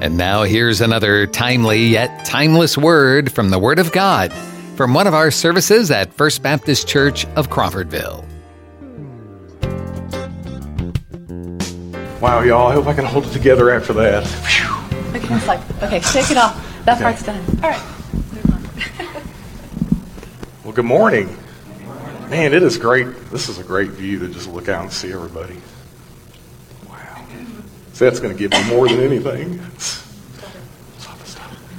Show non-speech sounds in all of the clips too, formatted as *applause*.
And now here's another timely yet timeless word from the Word of God from one of our services at First Baptist Church of Crawfordville. Wow, y'all, I hope I can hold it together after that. Whew. Okay, it's like, okay, shake it off. That okay. part's done. All right. well, good morning. Man, it is great. This is a great view to just look out and see everybody. That's going to give me more than anything.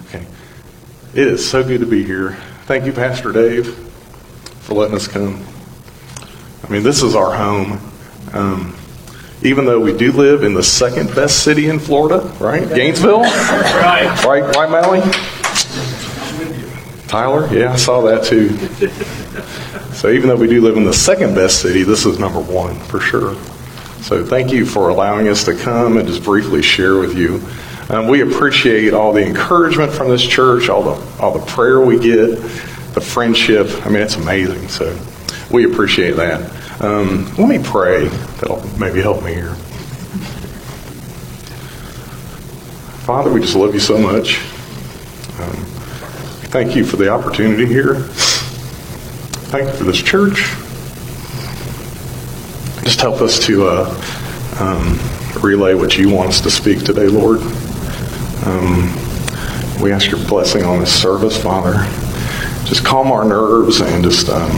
Okay. It is so good to be here. Thank you, Pastor Dave, for letting us come. I mean, this is our home. Um, even though we do live in the second best city in Florida, right? Gainesville? Right. Right, right, Mallie? Tyler? Yeah, I saw that too. So even though we do live in the second best city, this is number one for sure. So thank you for allowing us to come and just briefly share with you. Um, we appreciate all the encouragement from this church, all the all the prayer we get, the friendship. I mean, it's amazing. So we appreciate that. Um, let me pray. That'll maybe help me here. Father, we just love you so much. Um, thank you for the opportunity here. Thank you for this church. Just help us to uh, um, relay what you want us to speak today, Lord. Um, we ask your blessing on this service, Father. Just calm our nerves and just um,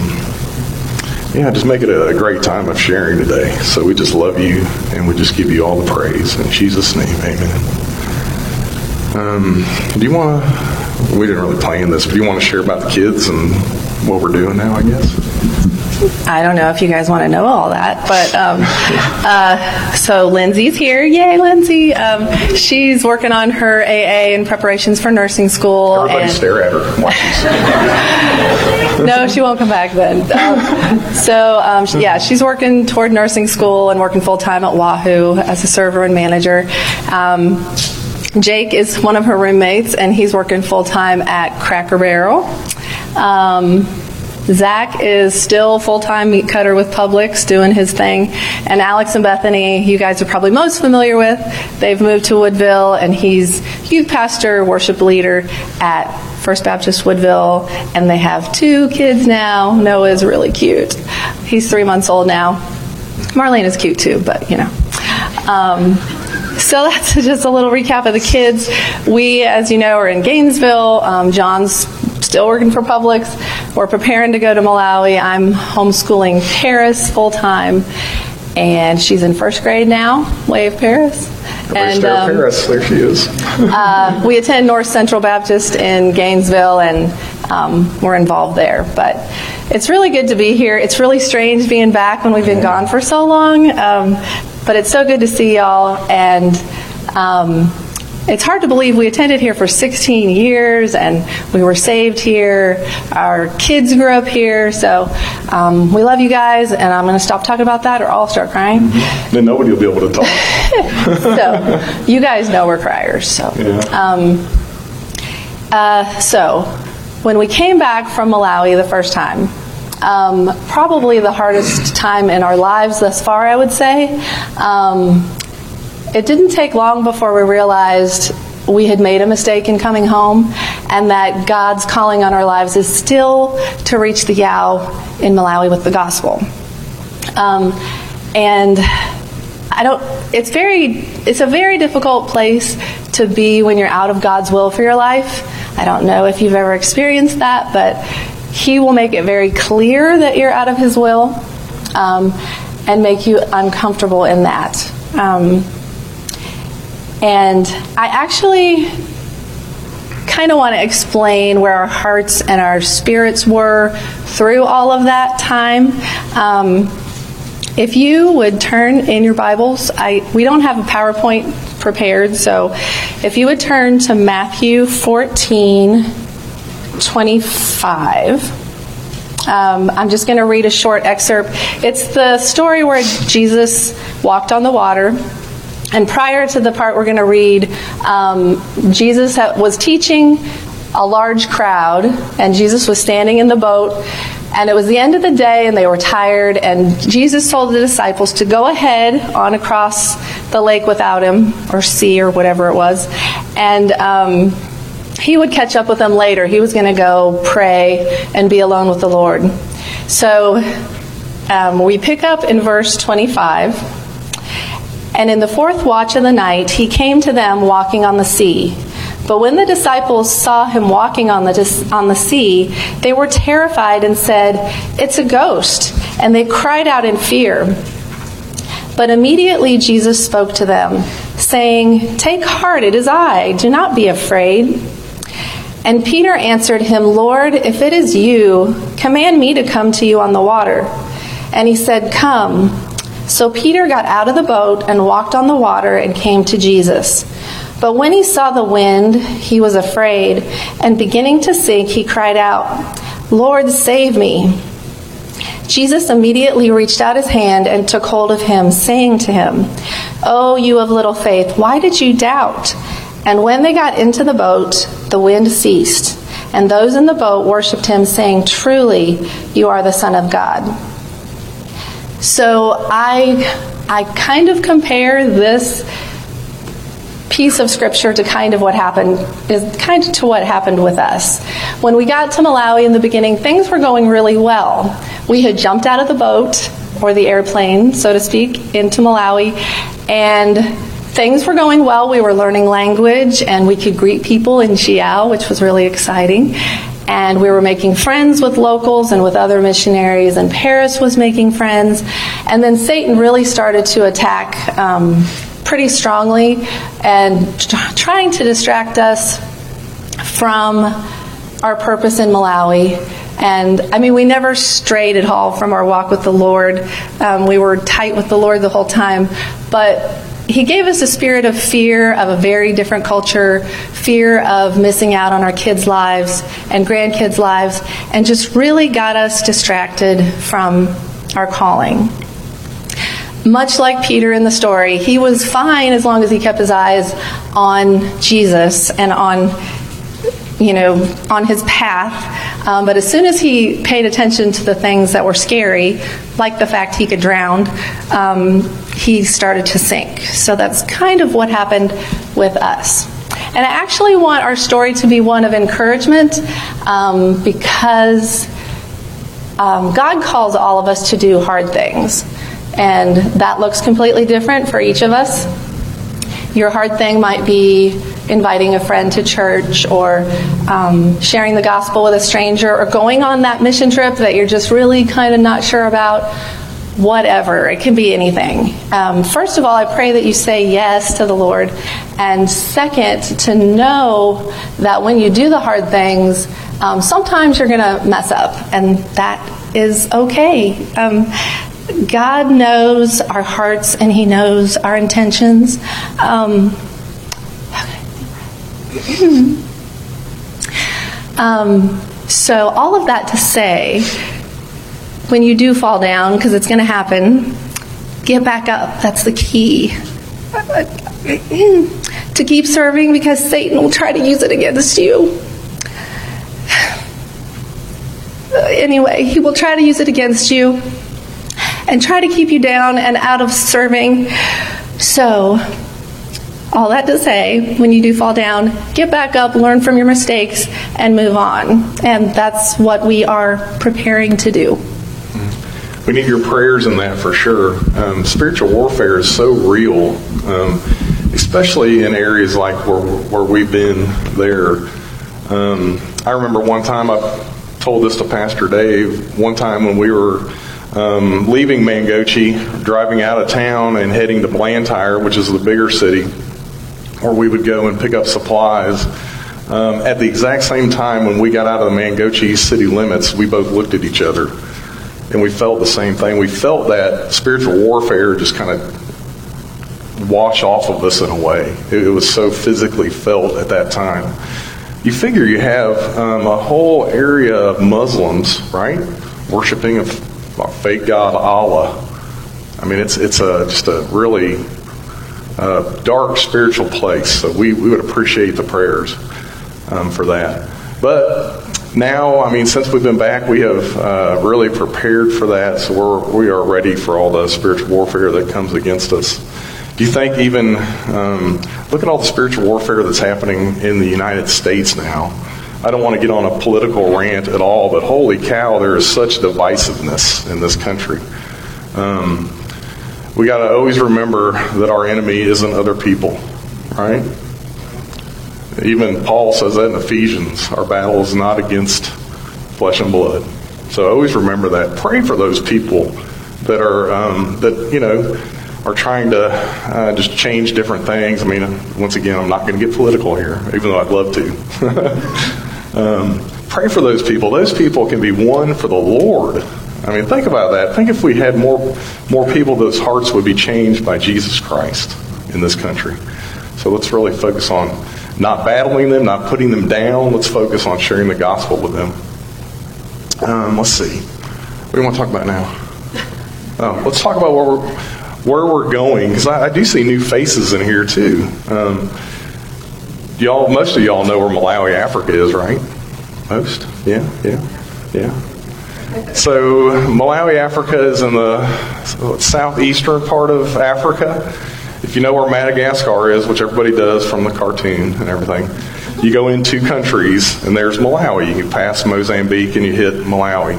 yeah, just make it a, great time of sharing today. So we just love you and we just give you all the praise. In Jesus' name, amen. Um, do you want to, we didn't really plan this, but do you want to share about the kids and what we're doing now, I guess? I don't know if you guys want to know all that, but um, uh, so Lindsay's here. Yay, Lindsay! Um, she's working on her AA in preparations for nursing school. Everybody and stare at her. *laughs* no, she won't come back then. Um, so um, yeah, she's working toward nursing school and working full time at Wahoo as a server and manager. Um, Jake is one of her roommates, and he's working full time at Cracker Barrel. Um, Zach is still full time meat cutter with Publix doing his thing. And Alex and Bethany, you guys are probably most familiar with. They've moved to Woodville, and he's youth pastor, worship leader at First Baptist Woodville. And they have two kids now. Noah's really cute. He's three months old now. Marlene is cute too, but you know. Um, so *laughs* that's just a little recap of the kids. We, as you know, are in Gainesville. Um, John's still working for Publix. We're preparing to go to Malawi. I'm homeschooling Paris full time, and she's in first grade now. Wave Paris. And um, Paris, there she is. *laughs* uh, we attend North Central Baptist in Gainesville, and um, we're involved there. But it's really good to be here. It's really strange being back when we've been gone for so long, um, but it's so good to see y'all and. It's hard to believe we attended here for 16 years and we were saved here. Our kids grew up here. So um, we love you guys, and I'm going to stop talking about that or I'll start crying. Mm-hmm. Then nobody will be able to talk. *laughs* *laughs* so you guys know we're criers. So, yeah. um, uh, so when we came back from Malawi the first time, um, probably the hardest time in our lives thus far, I would say. Um, it didn't take long before we realized we had made a mistake in coming home and that God's calling on our lives is still to reach the Yao in Malawi with the gospel. Um, and I don't it's very it's a very difficult place to be when you're out of God's will for your life. I don't know if you've ever experienced that, but he will make it very clear that you're out of his will um, and make you uncomfortable in that. Um, and I actually kind of want to explain where our hearts and our spirits were through all of that time. Um, if you would turn in your Bibles, I we don't have a PowerPoint prepared, so if you would turn to Matthew 14, 25. Um, I'm just going to read a short excerpt. It's the story where Jesus walked on the water and prior to the part we're going to read, um, Jesus was teaching a large crowd, and Jesus was standing in the boat, and it was the end of the day, and they were tired, and Jesus told the disciples to go ahead on across the lake without him, or sea, or whatever it was, And um, he would catch up with them later. He was going to go pray and be alone with the Lord. So um, we pick up in verse 25. And in the fourth watch of the night, he came to them walking on the sea. But when the disciples saw him walking on the, on the sea, they were terrified and said, It's a ghost. And they cried out in fear. But immediately Jesus spoke to them, saying, Take heart, it is I. Do not be afraid. And Peter answered him, Lord, if it is you, command me to come to you on the water. And he said, Come. So Peter got out of the boat and walked on the water and came to Jesus. But when he saw the wind, he was afraid, and beginning to sink, he cried out, Lord, save me. Jesus immediately reached out his hand and took hold of him, saying to him, Oh, you of little faith, why did you doubt? And when they got into the boat, the wind ceased, and those in the boat worshipped him, saying, Truly, you are the Son of God. So I, I kind of compare this piece of scripture to kind of what happened is kind of to what happened with us. When we got to Malawi in the beginning, things were going really well. We had jumped out of the boat or the airplane, so to speak, into Malawi, and things were going well. We were learning language and we could greet people in Chiyao, which was really exciting. And we were making friends with locals and with other missionaries, and Paris was making friends. And then Satan really started to attack um, pretty strongly and trying to distract us from our purpose in Malawi. And I mean, we never strayed at all from our walk with the Lord. Um, we were tight with the Lord the whole time. But He gave us a spirit of fear of a very different culture, fear of missing out on our kids' lives and grandkids' lives, and just really got us distracted from our calling much like Peter in the story, he was fine as long as he kept his eyes on Jesus and on, you know, on his path. Um, but as soon as he paid attention to the things that were scary, like the fact he could drown, um, he started to sink. So that's kind of what happened with us. And I actually want our story to be one of encouragement um, because um, God calls all of us to do hard things. And that looks completely different for each of us. Your hard thing might be inviting a friend to church or um, sharing the gospel with a stranger or going on that mission trip that you're just really kind of not sure about. Whatever, it can be anything. Um, first of all, I pray that you say yes to the Lord. And second, to know that when you do the hard things, um, sometimes you're going to mess up, and that is okay. Um, God knows our hearts and He knows our intentions. Um, um, so, all of that to say, when you do fall down, because it's going to happen, get back up. That's the key. to keep serving because Satan will try to use it against you. Anyway, he will try to use it against you and try to keep you down and out of serving. So, all that to say, when you do fall down, get back up, learn from your mistakes, and move on. And that's what we are preparing to do. We need your prayers in that for sure. Um, spiritual warfare is so real, um, especially in areas like where, where we've been there. Um, I remember one time I told this to Pastor Dave, one time when we were um, leaving Mangochi, driving out of town, and heading to Blantyre, which is the bigger city, where we would go and pick up supplies. Um, at the exact same time when we got out of the Mangochi city limits, we both looked at each other and we felt the same thing. We felt that spiritual warfare just kind of wash off of us in a way. It, it was so physically felt at that time. You figure you have um, a whole area of Muslims, right, worshiping a fake god Allah. I mean, it's it's a just a really uh, dark spiritual place. So we, we would appreciate the prayers um, for that. But now, I mean, since we've been back, we have uh, really prepared for that. So we're we are ready for all the spiritual warfare that comes against us. Do you think even um, look at all the spiritual warfare that's happening in the United States now? I don't want to get on a political rant at all, but holy cow, there is such divisiveness in this country. Um, we got to always remember that our enemy isn't other people, right? Even Paul says that in Ephesians. Our battle is not against flesh and blood. So always remember that. Pray for those people that are um, that you know are trying to uh, just change different things. I mean, once again, I'm not going to get political here, even though I'd love to. *laughs* um, pray for those people. Those people can be won for the Lord. I mean, think about that. Think if we had more more people those hearts would be changed by Jesus Christ in this country. So let's really focus on not battling them, not putting them down. Let's focus on sharing the gospel with them. Um, let's see. What do you want to talk about now? Oh, let's talk about where we're, where we're going because I, I, do see new faces in here too. Um, y'all, most of y'all know where Malawi, Africa is, right? Most, yeah, yeah, yeah. So Malawi, Africa is in the southeastern part of Africa. If you know where Madagascar is, which everybody does from the cartoon and everything, you go in two countries, and there's Malawi. You pass Mozambique and you hit Malawi.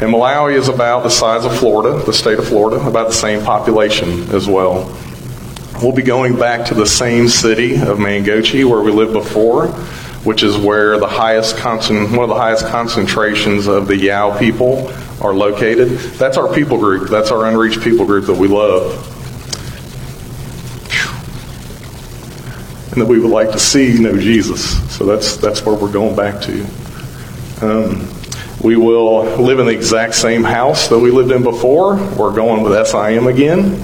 And Malawi is about the size of Florida, the state of Florida, about the same population as well. We'll be going back to the same city of Mangochi where we lived before, which is where the highest concent- one of the highest concentrations of the Yao people are located. That's our people group. That's our unreached people group that we love. and that we would like to see know Jesus. So that's that's where we're going back to. Um, we will live in the exact same house that we lived in before. We're going with SIM again.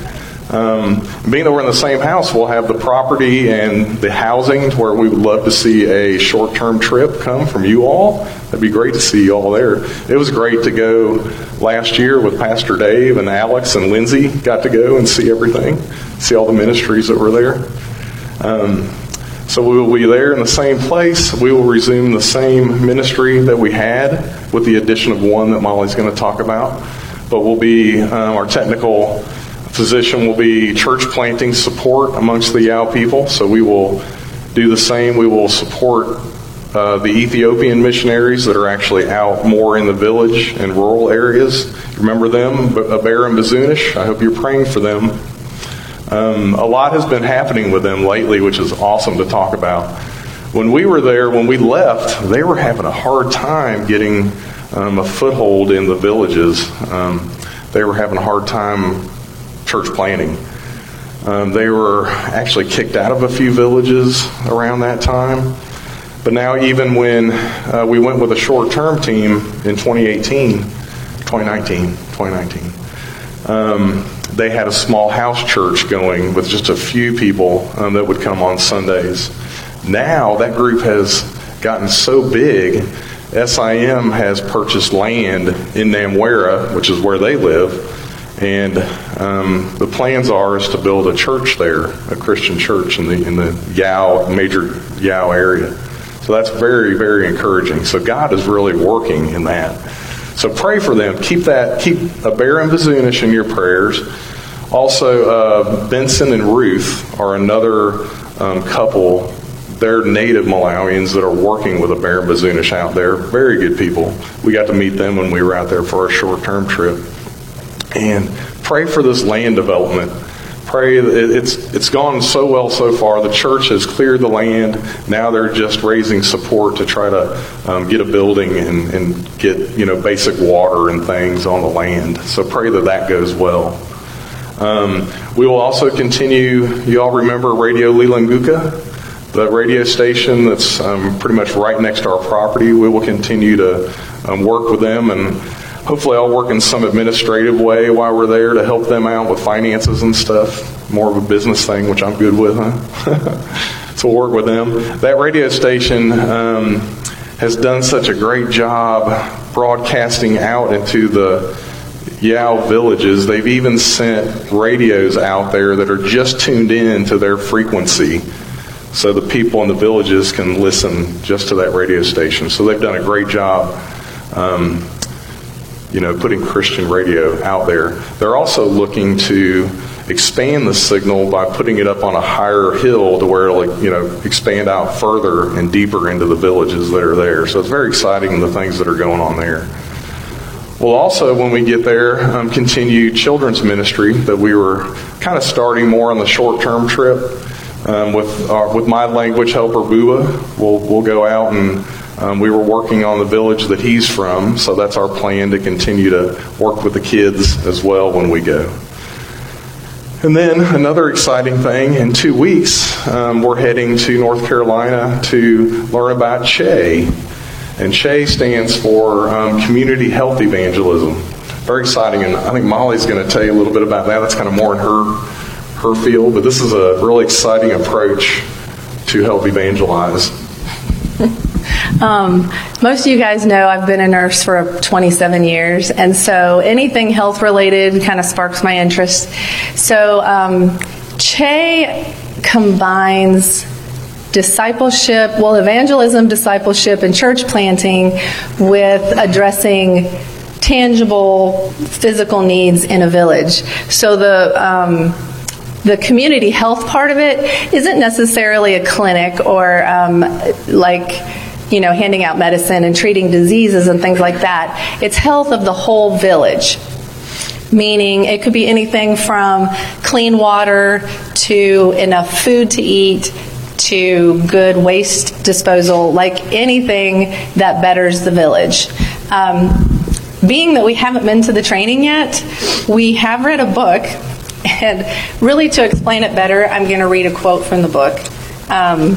Um, being that we're in the same house, we'll have the property and the housing where we would love to see a short term trip come from you all. That'd be great to see you all there. It was great to go last year with Pastor Dave and Alex and Lindsay. Got to go and see everything, see all the ministries that were there. Um, so we will be there in the same place. We will resume the same ministry that we had with the addition of one that Molly's going to talk about. But we'll be, um, our technical position will be church planting support amongst the Yao people. So we will do the same. We will support uh, the Ethiopian missionaries that are actually out more in the village and rural areas. Remember them, Abar and Bazunish? I hope you're praying for them. Um, a lot has been happening with them lately, which is awesome to talk about. When we were there, when we left, they were having a hard time getting um, a foothold in the villages. Um, they were having a hard time church planting. Um, they were actually kicked out of a few villages around that time. But now, even when uh, we went with a short term team in 2018, 2019, 2019, um, they had a small house church going with just a few people um, that would come on Sundays. Now that group has gotten so big, SIM has purchased land in Namwera, which is where they live, and um, the plans are is to build a church there, a Christian church in the in the Yao major Yao area. So that's very very encouraging. So God is really working in that. So pray for them. Keep that, keep Abar and Bazunish in your prayers. Also, uh, Benson and Ruth are another um, couple. They're native Malawians that are working with Abar and Bazunish out there. Very good people. We got to meet them when we were out there for our short term trip. And pray for this land development pray. It's, it's gone so well so far. The church has cleared the land. Now they're just raising support to try to um, get a building and, and get, you know, basic water and things on the land. So pray that that goes well. Um, we will also continue, you all remember Radio Lilanguka, the radio station that's um, pretty much right next to our property. We will continue to um, work with them and hopefully I'll work in some administrative way while we're there to help them out with finances and stuff. More of a business thing, which I'm good with, huh? *laughs* so work with them. That radio station um, has done such a great job broadcasting out into the Yao villages. They've even sent radios out there that are just tuned in to their frequency so the people in the villages can listen just to that radio station. So they've done a great job. Um, you know, putting Christian radio out there. They're also looking to expand the signal by putting it up on a higher hill to where it'll, you know, expand out further and deeper into the villages that are there. So it's very exciting the things that are going on there. We'll also, when we get there, um, continue children's ministry that we were kind of starting more on the short-term trip um, with our, with my language helper Bua. We'll we'll go out and um, we were working on the village that he's from, so that's our plan to continue to work with the kids as well when we go. And then another exciting thing in two weeks, um, we're heading to North Carolina to learn about CHE. And CHE stands for um, Community Health Evangelism. Very exciting, and I think Molly's going to tell you a little bit about that. That's kind of more in her her field, but this is a really exciting approach to help evangelize. Um, most of you guys know I've been a nurse for 27 years, and so anything health related kind of sparks my interest. So, um, CHE combines discipleship, well, evangelism, discipleship, and church planting with addressing tangible physical needs in a village. So the um, the community health part of it isn't necessarily a clinic or um, like you know, handing out medicine and treating diseases and things like that. It's health of the whole village. Meaning, it could be anything from clean water to enough food to eat to good waste disposal, like anything that betters the village. Um, being that we haven't been to the training yet, we have read a book, and really to explain it better, I'm going to read a quote from the book. Um,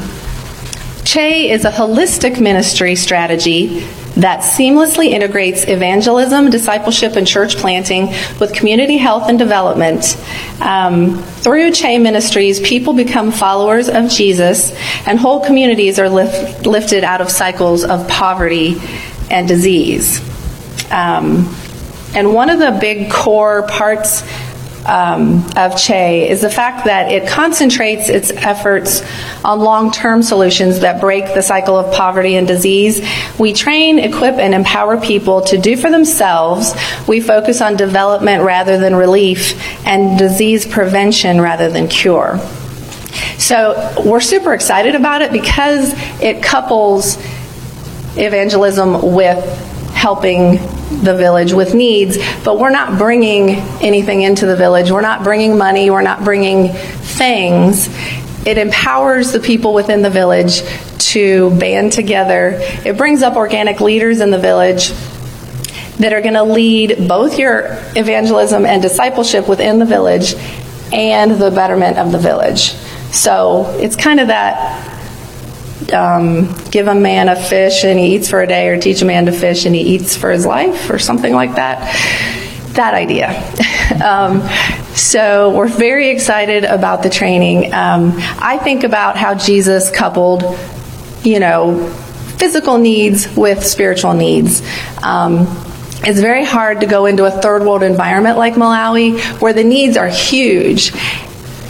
CHE is a holistic ministry strategy that seamlessly integrates evangelism, discipleship, and church planting with community health and development. Um, through CHE ministries, people become followers of Jesus, and whole communities are lift, lifted out of cycles of poverty and disease. Um, and one of the big core parts um, of CHE is the fact that it concentrates its efforts on long term solutions that break the cycle of poverty and disease. We train, equip, and empower people to do for themselves. We focus on development rather than relief and disease prevention rather than cure. So we're super excited about it because it couples evangelism with helping the village with needs, but we're not bringing anything into the village. We're not bringing money. We're not bringing things. It empowers the people within the village to band together. It brings up organic leaders in the village that are going to lead both your evangelism and discipleship within the village and the betterment of the village. So it's kind of that um, give a man a fish and he eats for a day, or teach a man to fish and he eats for his life, or something like that. That idea. *laughs* um, so we're very excited about the training. Um, I think about how Jesus coupled, you know, physical needs with spiritual needs. Um, it's very hard to go into a third world environment like Malawi where the needs are huge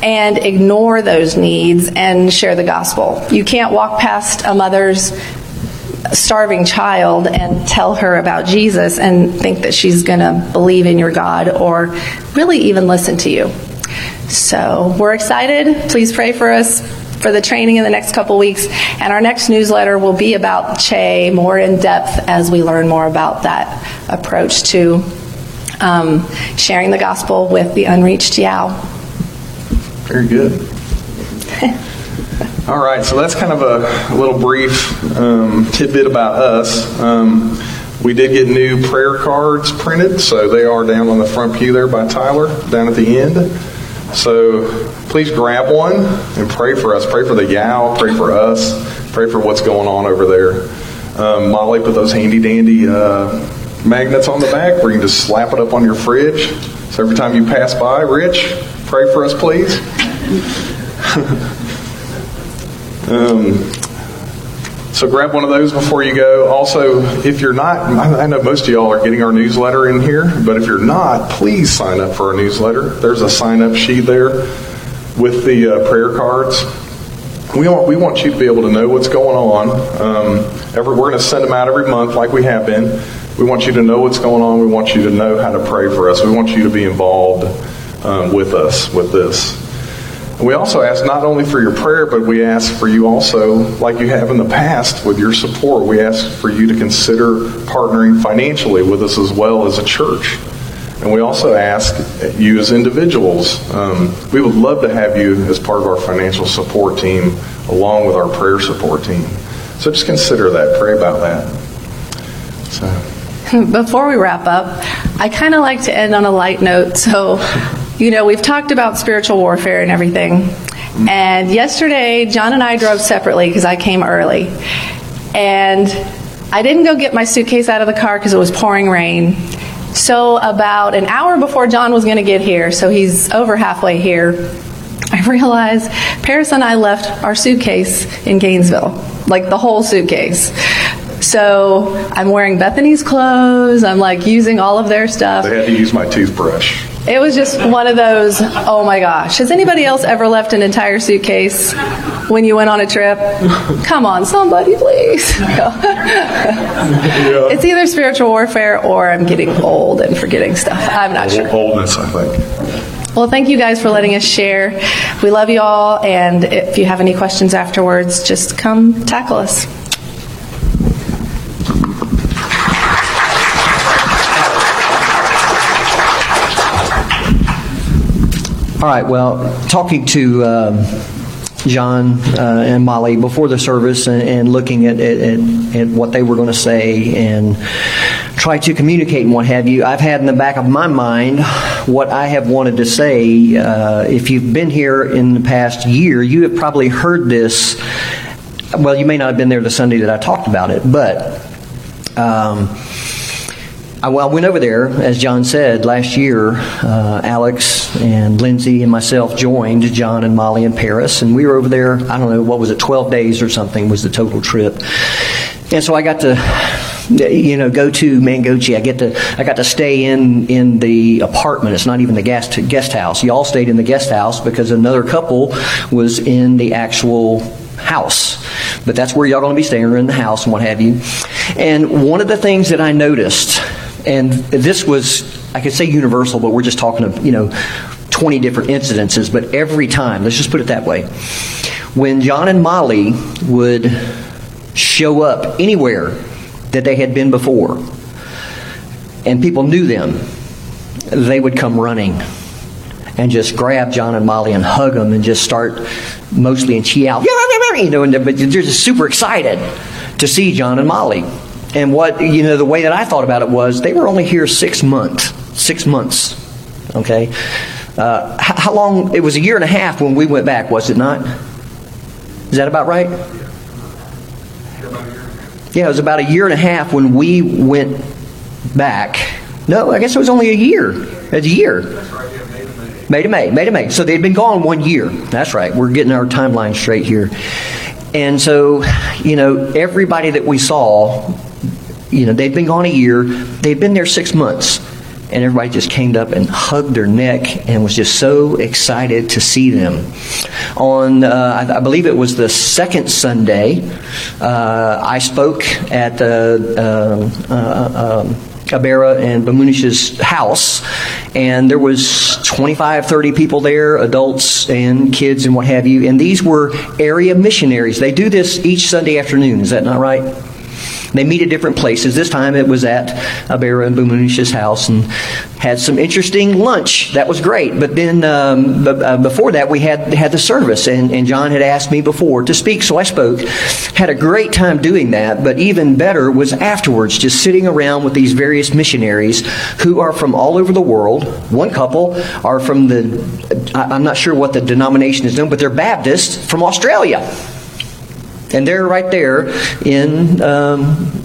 and ignore those needs and share the gospel. You can't walk past a mother's starving child and tell her about Jesus and think that she's going to believe in your God or really even listen to you. So we're excited. Please pray for us for the training in the next couple weeks. And our next newsletter will be about CHE more in depth as we learn more about that approach to um, sharing the gospel with the unreached Yao. Very good. *laughs* All right, so that's kind of a, little brief um, tidbit about us. Um, we did get new prayer cards printed, so they are down on the front pew there by Tyler, down at the end. So please grab one and pray for us. Pray for the Yao, pray for us, pray for what's going on over there. Um, Molly put those handy dandy uh, magnets on the back where you can just slap it up on your fridge. So every time you pass by, Rich, pray for us, please. *laughs* um, so grab one of those before you go. Also, if you're not, I know most of y'all are getting our newsletter in here, but if you're not, please sign up for our newsletter. There's a sign up sheet there with the uh, prayer cards. We want, we want you to be able to know what's going on. Um, every, we're going to send them out every month like we have been. We want you to know what's going on. We want you to know how to pray for us. We want you to be involved um, with us with this. We also ask not only for your prayer, but we ask for you also, like you have in the past with your support, we ask for you to consider partnering financially with us as well as a church. And we also ask you as individuals, um, we would love to have you as part of our financial support team along with our prayer support team. So just consider that, pray about that. So. *laughs* Before we wrap up, I kind of like to end on a light note. So you know, we've talked about spiritual warfare and everything. And yesterday, John and I drove separately because I came early. And I didn't go get my suitcase out of the car because it was pouring rain. So, about an hour before John was going to get here, so he's over halfway here, I realized Paris and I left our suitcase in Gainesville, like the whole suitcase. So I'm wearing Bethany's clothes. I'm like using all of their stuff. They had to use my toothbrush. It was just one of those, oh my gosh. Has anybody else ever left an entire suitcase when you went on a trip? *laughs* Come on, somebody, please. It's either spiritual warfare or I'm getting old and forgetting stuff. I'm not sure. Oldness, I think. Well, thank you guys for letting us share. We love you all, and if you have any questions afterwards, just come tackle us. All right. Well, talking to um, John uh, and Molly before the service and, and looking at, at, at, what they were going to say and try to communicate and what have you, I've had in the back of my mind what I have wanted to say. Uh, if you've been here in the past year, you have probably heard this. Well, you may not have been there the Sunday that I talked about it, but. Um, I, I went over there, as John said, last year. Uh, Alex and Lindsay and myself joined John and Molly in Paris, and we were over there, I don't know, what was it, 12 days or something was the total trip. And so I got to you know go to Mangochi. I get to I got to stay in in the apartment. It's not even the guest guest house. Y'all stayed in the guest house because another couple was in the actual house. But that's where y'all going to be staying, or in the house and what have you. And one of the things that I noticed and this was, I could say universal, but we're just talking of, you know, 20 different incidences, but every time, let's just put it that way, when John and Molly would show up anywhere that they had been before, and people knew them, they would come running and just grab John and Molly and hug them and just start mostly in Chiyao, you know, and but they're just super excited to see John and Molly. And what, you know, the way that I thought about it was they were only here six months. Six months. Okay? Uh, how long? It was a year and a half when we went back, was it not? Is that about right? Yeah, it was about a year and a half when we went back. No, I guess it was only a year. It's a year. May to May. May to May. So they'd been gone one year. That's right. We're getting our timeline straight here. And so, you know, everybody that we saw you know, they'd been gone a year, they'd been there six months, and everybody just came up and hugged their neck and was just so excited to see them. On, uh, I, I, believe it was the second Sunday, uh, I spoke at the uh, uh um, Abera and Bamunish's house, and there was 25, 30 people there, adults and kids and what have you, and these were area missionaries. They do this each Sunday afternoon, is that not right? They meet at different places. This time it was at Abera and Bumunish's house and had some interesting lunch. That was great. But then um, b- uh, before that, we had had the service, and, and John had asked me before to speak, so I spoke. Had a great time doing that, but even better was afterwards, just sitting around with these various missionaries who are from all over the world. One couple are from the, I'm not sure what the denomination is known, but they're Baptists from Australia. And they're right there in um,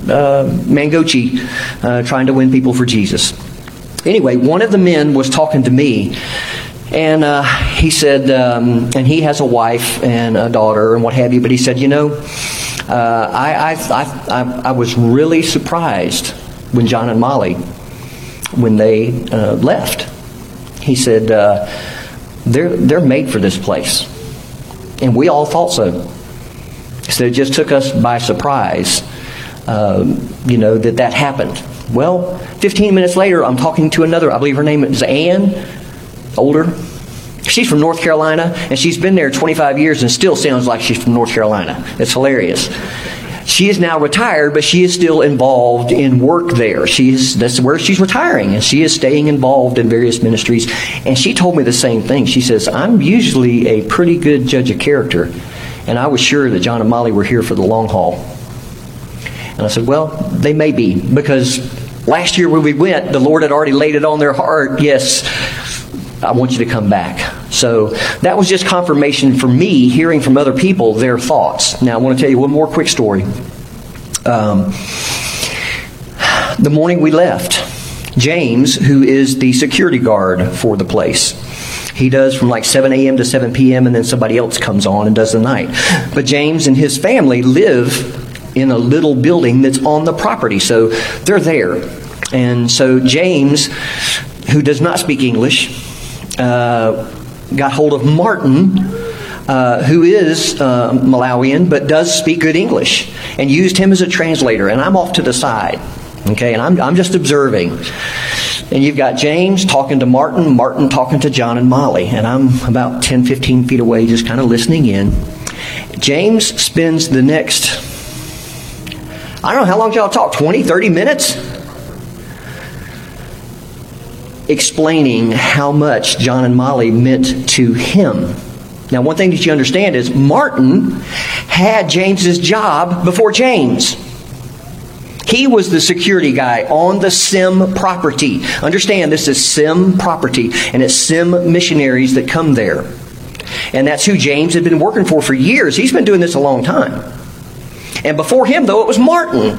uh, Mangochi uh, trying to win people for Jesus. Anyway, one of the men was talking to me, and uh, he said, um, and he has a wife and a daughter and what have you, but he said, you know, uh, I, I, I, I, was really surprised when John and Molly, when they uh, left. He said, uh, they're, they're made for this place. And we all thought so. So it just took us by surprise, um, you know, that that happened. Well, 15 minutes later, I'm talking to another, I believe her name is Ann, older. She's from North Carolina, and she's been there 25 years and still sounds like she's from North Carolina. It's hilarious. She is now retired, but she is still involved in work there. She's, that's where she's retiring, and she is staying involved in various ministries. And she told me the same thing. She says, I'm usually a pretty good judge of character, and I was sure that John and Molly were here for the long haul. And I said, Well, they may be, because last year when we went, the Lord had already laid it on their heart. Yes, I want you to come back. So that was just confirmation for me, hearing from other people their thoughts. Now, I want to tell you one more quick story. Um, the morning we left, James, who is the security guard for the place, he does from like 7 a.m. to 7 p.m., and then somebody else comes on and does the night. But James and his family live in a little building that's on the property, so they're there. And so James, who does not speak English, uh, got hold of Martin, uh, who is uh, Malawian but does speak good English, and used him as a translator. And I'm off to the side, okay, and I'm, I'm just observing. And you've got James talking to Martin, Martin talking to John and Molly, and I'm about 10, 15 feet away, just kind of listening in. James spends the next, I don't know, how long y'all talk? 20, 30 minutes? explaining how much John and Molly meant to him. Now, one thing that you understand is Martin had James's job before James. He was the security guy on the SIM property. Understand, this is SIM property, and it's SIM missionaries that come there. And that's who James had been working for for years. He's been doing this a long time. And before him, though, it was Martin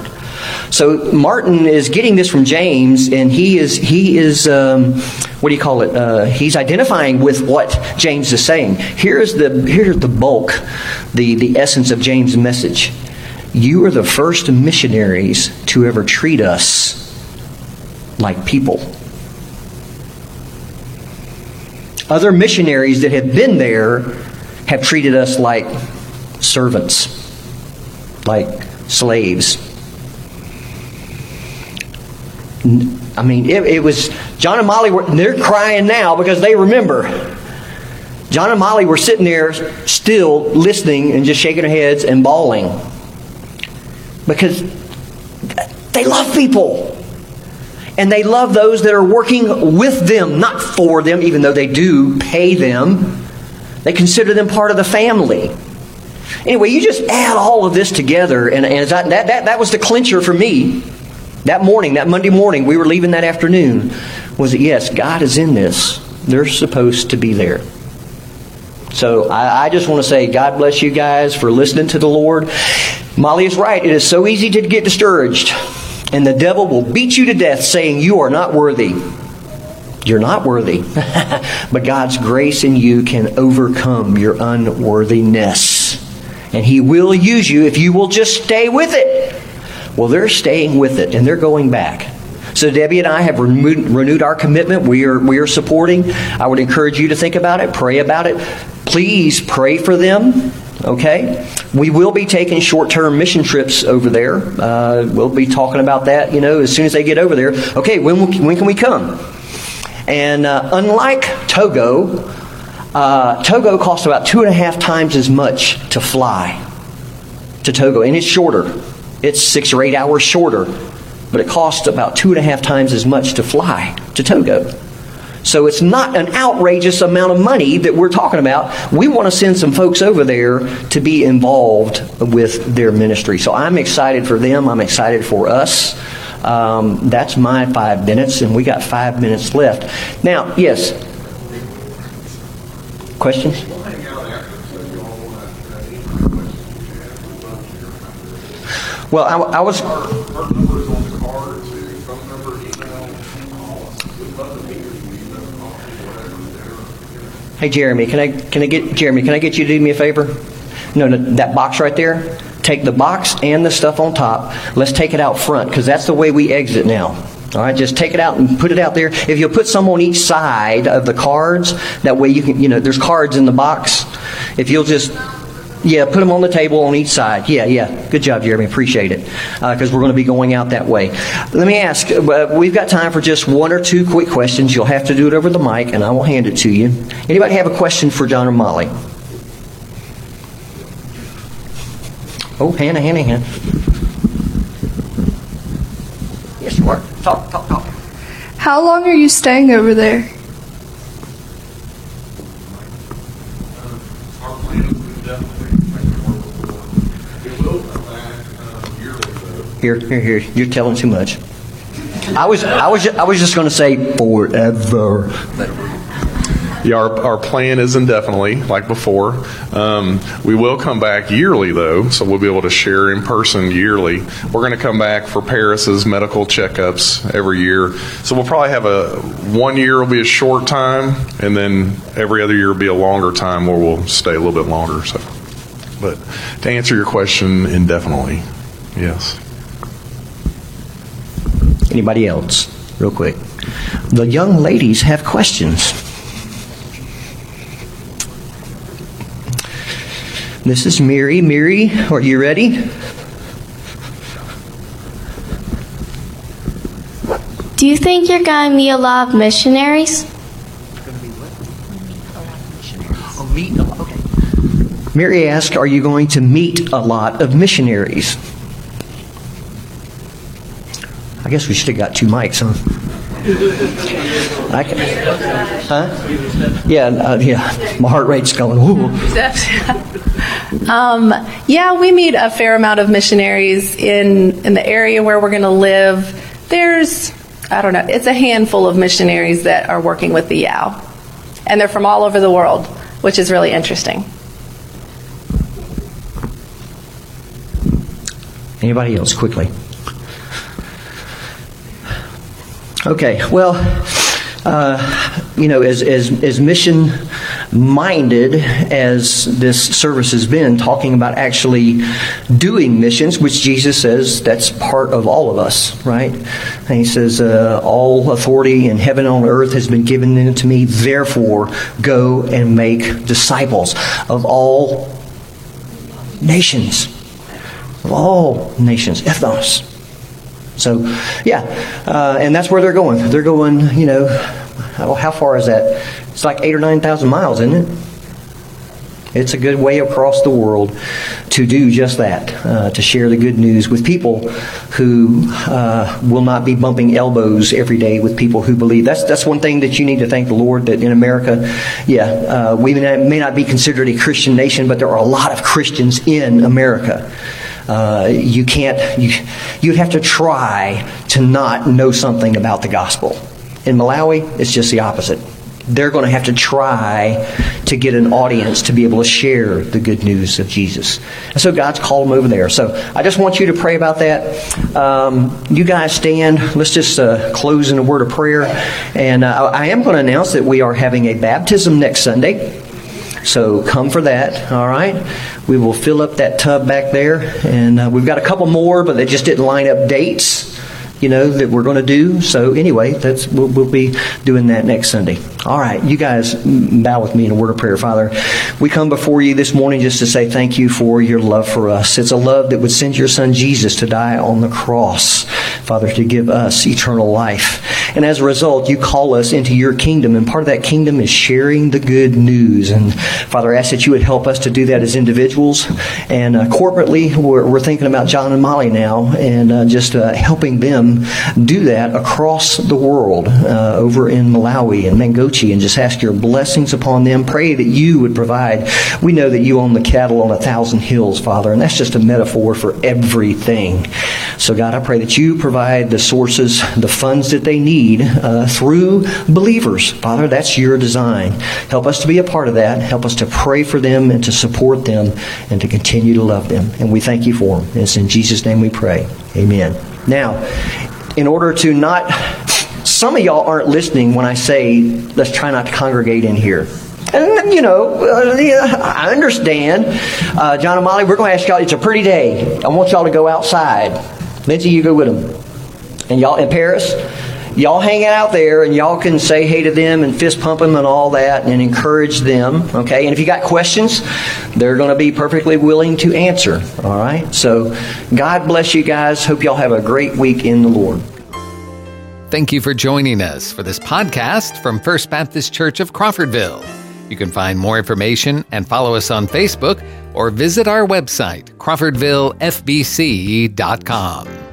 so Martin is getting this from James, and he is he is um, what do you call it? Uh, he's identifying with what James is saying. Here's the here's the bulk, the the essence of James' message. You are the first missionaries to ever treat us like people. Other missionaries that have been there have treated us like servants, like slaves. I mean, it, it was John and Molly were they're crying now because they remember. John and Molly were sitting there still listening and just shaking their heads and bawling because they love people. And they love those that are working with them, not for them, even though they do pay them. They consider them part of the family. Anyway, you just add all of this together, and, and that, that, that was the clincher for me that morning, that Monday morning, we were leaving that afternoon, was that yes, God is in this. They're supposed to be there. So I, I, just want to say, God bless you guys for listening to the Lord. Molly is right. It is so easy to get discouraged. And the devil will beat you to death saying, You are not worthy. You're not worthy. *laughs* but God's grace in you can overcome your unworthiness. And He will use you if you will just stay with it. Well, they're staying with it and they're going back. So Debbie and I have renewed, renewed, our commitment. We are we are supporting. I would encourage you to think about it, pray about it. Please pray for them. Okay, we will be taking short-term mission trips over there. Uh, we'll be talking about that. You know, as soon as they get over there. Okay, when when can we come? And uh, unlike Togo, uh, Togo costs about two and a half times as much to fly to Togo, and it's shorter. It's six or eight hours shorter, but it costs about two and a half times as much to fly to Togo. So it's not an outrageous amount of money that we're talking about. We want to send some folks over there to be involved with their ministry. So I'm excited for them. I'm excited for us. Um, that's my five minutes, and we got five minutes left. Now, yes. Questions? Well, I, I was. Hey Jeremy, can I can I get Jeremy? Can I get you to do me a favor? No, no, that box right there. Take the box and the stuff on top. Let's take it out front because that's the way we exit now. All right, just take it out and put it out there. If you'll put some on each side of the cards, that way you can, you know, there's cards in the box. If you'll just Yeah, put them on the table on each side. Yeah, yeah. Good job, Jeremy. Appreciate it. Because uh, we're going to be going out that way. Let me ask. Uh, we've got time for just one or two quick questions. You'll have to do it over the mic, and I will hand it to you. Anybody have a question for John or Molly? Oh, Hannah, Hannah, Hannah. Yes, you are. Talk, talk, talk. How long are you staying over there? Here, here, here. You're telling too much. I was, I was, I was just going to say forever. Yeah, our, our plan is indefinitely, like before. Um, we will come back yearly, though, so we'll be able to share in person yearly. We're going to come back for Paris's medical checkups every year. So we'll probably have a one year will be a short time, and then every other year will be a longer time where we'll stay a little bit longer. So, but to answer your question, indefinitely, yes. Anybody else, real quick? The young ladies have questions. This is Mary. Mary, are you ready? Do you think you're going to meet a lot of missionaries? Mary asked, Are you going to meet a lot of missionaries? I guess we should have got two mics, huh? I can, huh? Yeah, uh, yeah. My heart rate's going. *laughs* um, yeah, we meet a fair amount of missionaries in in the area where we're going to live. There's, I don't know, it's a handful of missionaries that are working with the Yao, and they're from all over the world, which is really interesting. Anybody else, quickly? Okay, well, uh, you know, as, as, as mission minded as this service has been, talking about actually doing missions, which Jesus says that's part of all of us, right? And he says, uh, All authority in heaven and on earth has been given to me, therefore go and make disciples of all nations. Of all nations, ethnos. So, yeah, uh, and that's where they're going. They're going, you know, how, far is that? It's like eight or nine thousand miles, isn't it? It's a good way across the world to do just that, uh, to share the good news with people who uh, will not be bumping elbows every day with people who believe. That's that's one thing that you need to thank the Lord that in America, yeah, uh, we may not be considered a Christian nation, but there are a lot of Christians in America. Uh, you can't, you, you'd have to try to not know something about the gospel. In Malawi, it's just the opposite. They're going to have to try to get an audience to be able to share the good news of Jesus. And so God's called them over there. So I just want you to pray about that. Um, you guys stand. Let's just uh, close in a word of prayer. And uh, I am going to announce that we are having a baptism next Sunday. So come for that, all right? We will fill up that tub back there. And uh, we've got a couple more, but they just didn't line up dates you know, that we're going to do. So anyway, that's we'll, we'll, be doing that next Sunday. All right, you guys bow with me in a word of prayer, Father. We come before you this morning just to say thank you for your love for us. It's a love that would send your Son Jesus to die on the cross, Father, to give us eternal life. And as a result, you call us into your kingdom, and part of that kingdom is sharing the good news. And Father, I ask that you would help us to do that as individuals, and uh, corporately, we're, we're, thinking about John and Molly now, and uh, just uh, helping them do that across the world, uh, over in Malawi and Mangochi, and just ask your blessings upon them. Pray that you would provide. We know that you own the cattle on a thousand hills, Father, and that's just a metaphor for everything. So, God, I pray that you provide the sources, the funds that they need uh, through believers. Father, that's your design. Help us to be a part of that. Help us to pray for them and to support them and to continue to love them. And we thank you for them. It's in Jesus' name we pray. Amen. Now, in order to not, some of y'all aren't listening when I say, let's try not to congregate in here. And, you know, uh, I understand. Uh, John and Molly, we're going to ask y'all, it's a pretty day. I want y'all to go outside. Lindsay, you go with them. And y'all in Paris, y'all hang out there and y'all can say hey to them and fist pump them and all that and encourage them. Okay, and if you got questions, they're going to be perfectly willing to answer. All right, so God bless you guys. Hope y'all have a great week in the Lord. Thank you for joining us for this podcast from First Baptist Church of Crawfordville. You can find more information and follow us on Facebook or visit our website, crawfordvillefbc.com.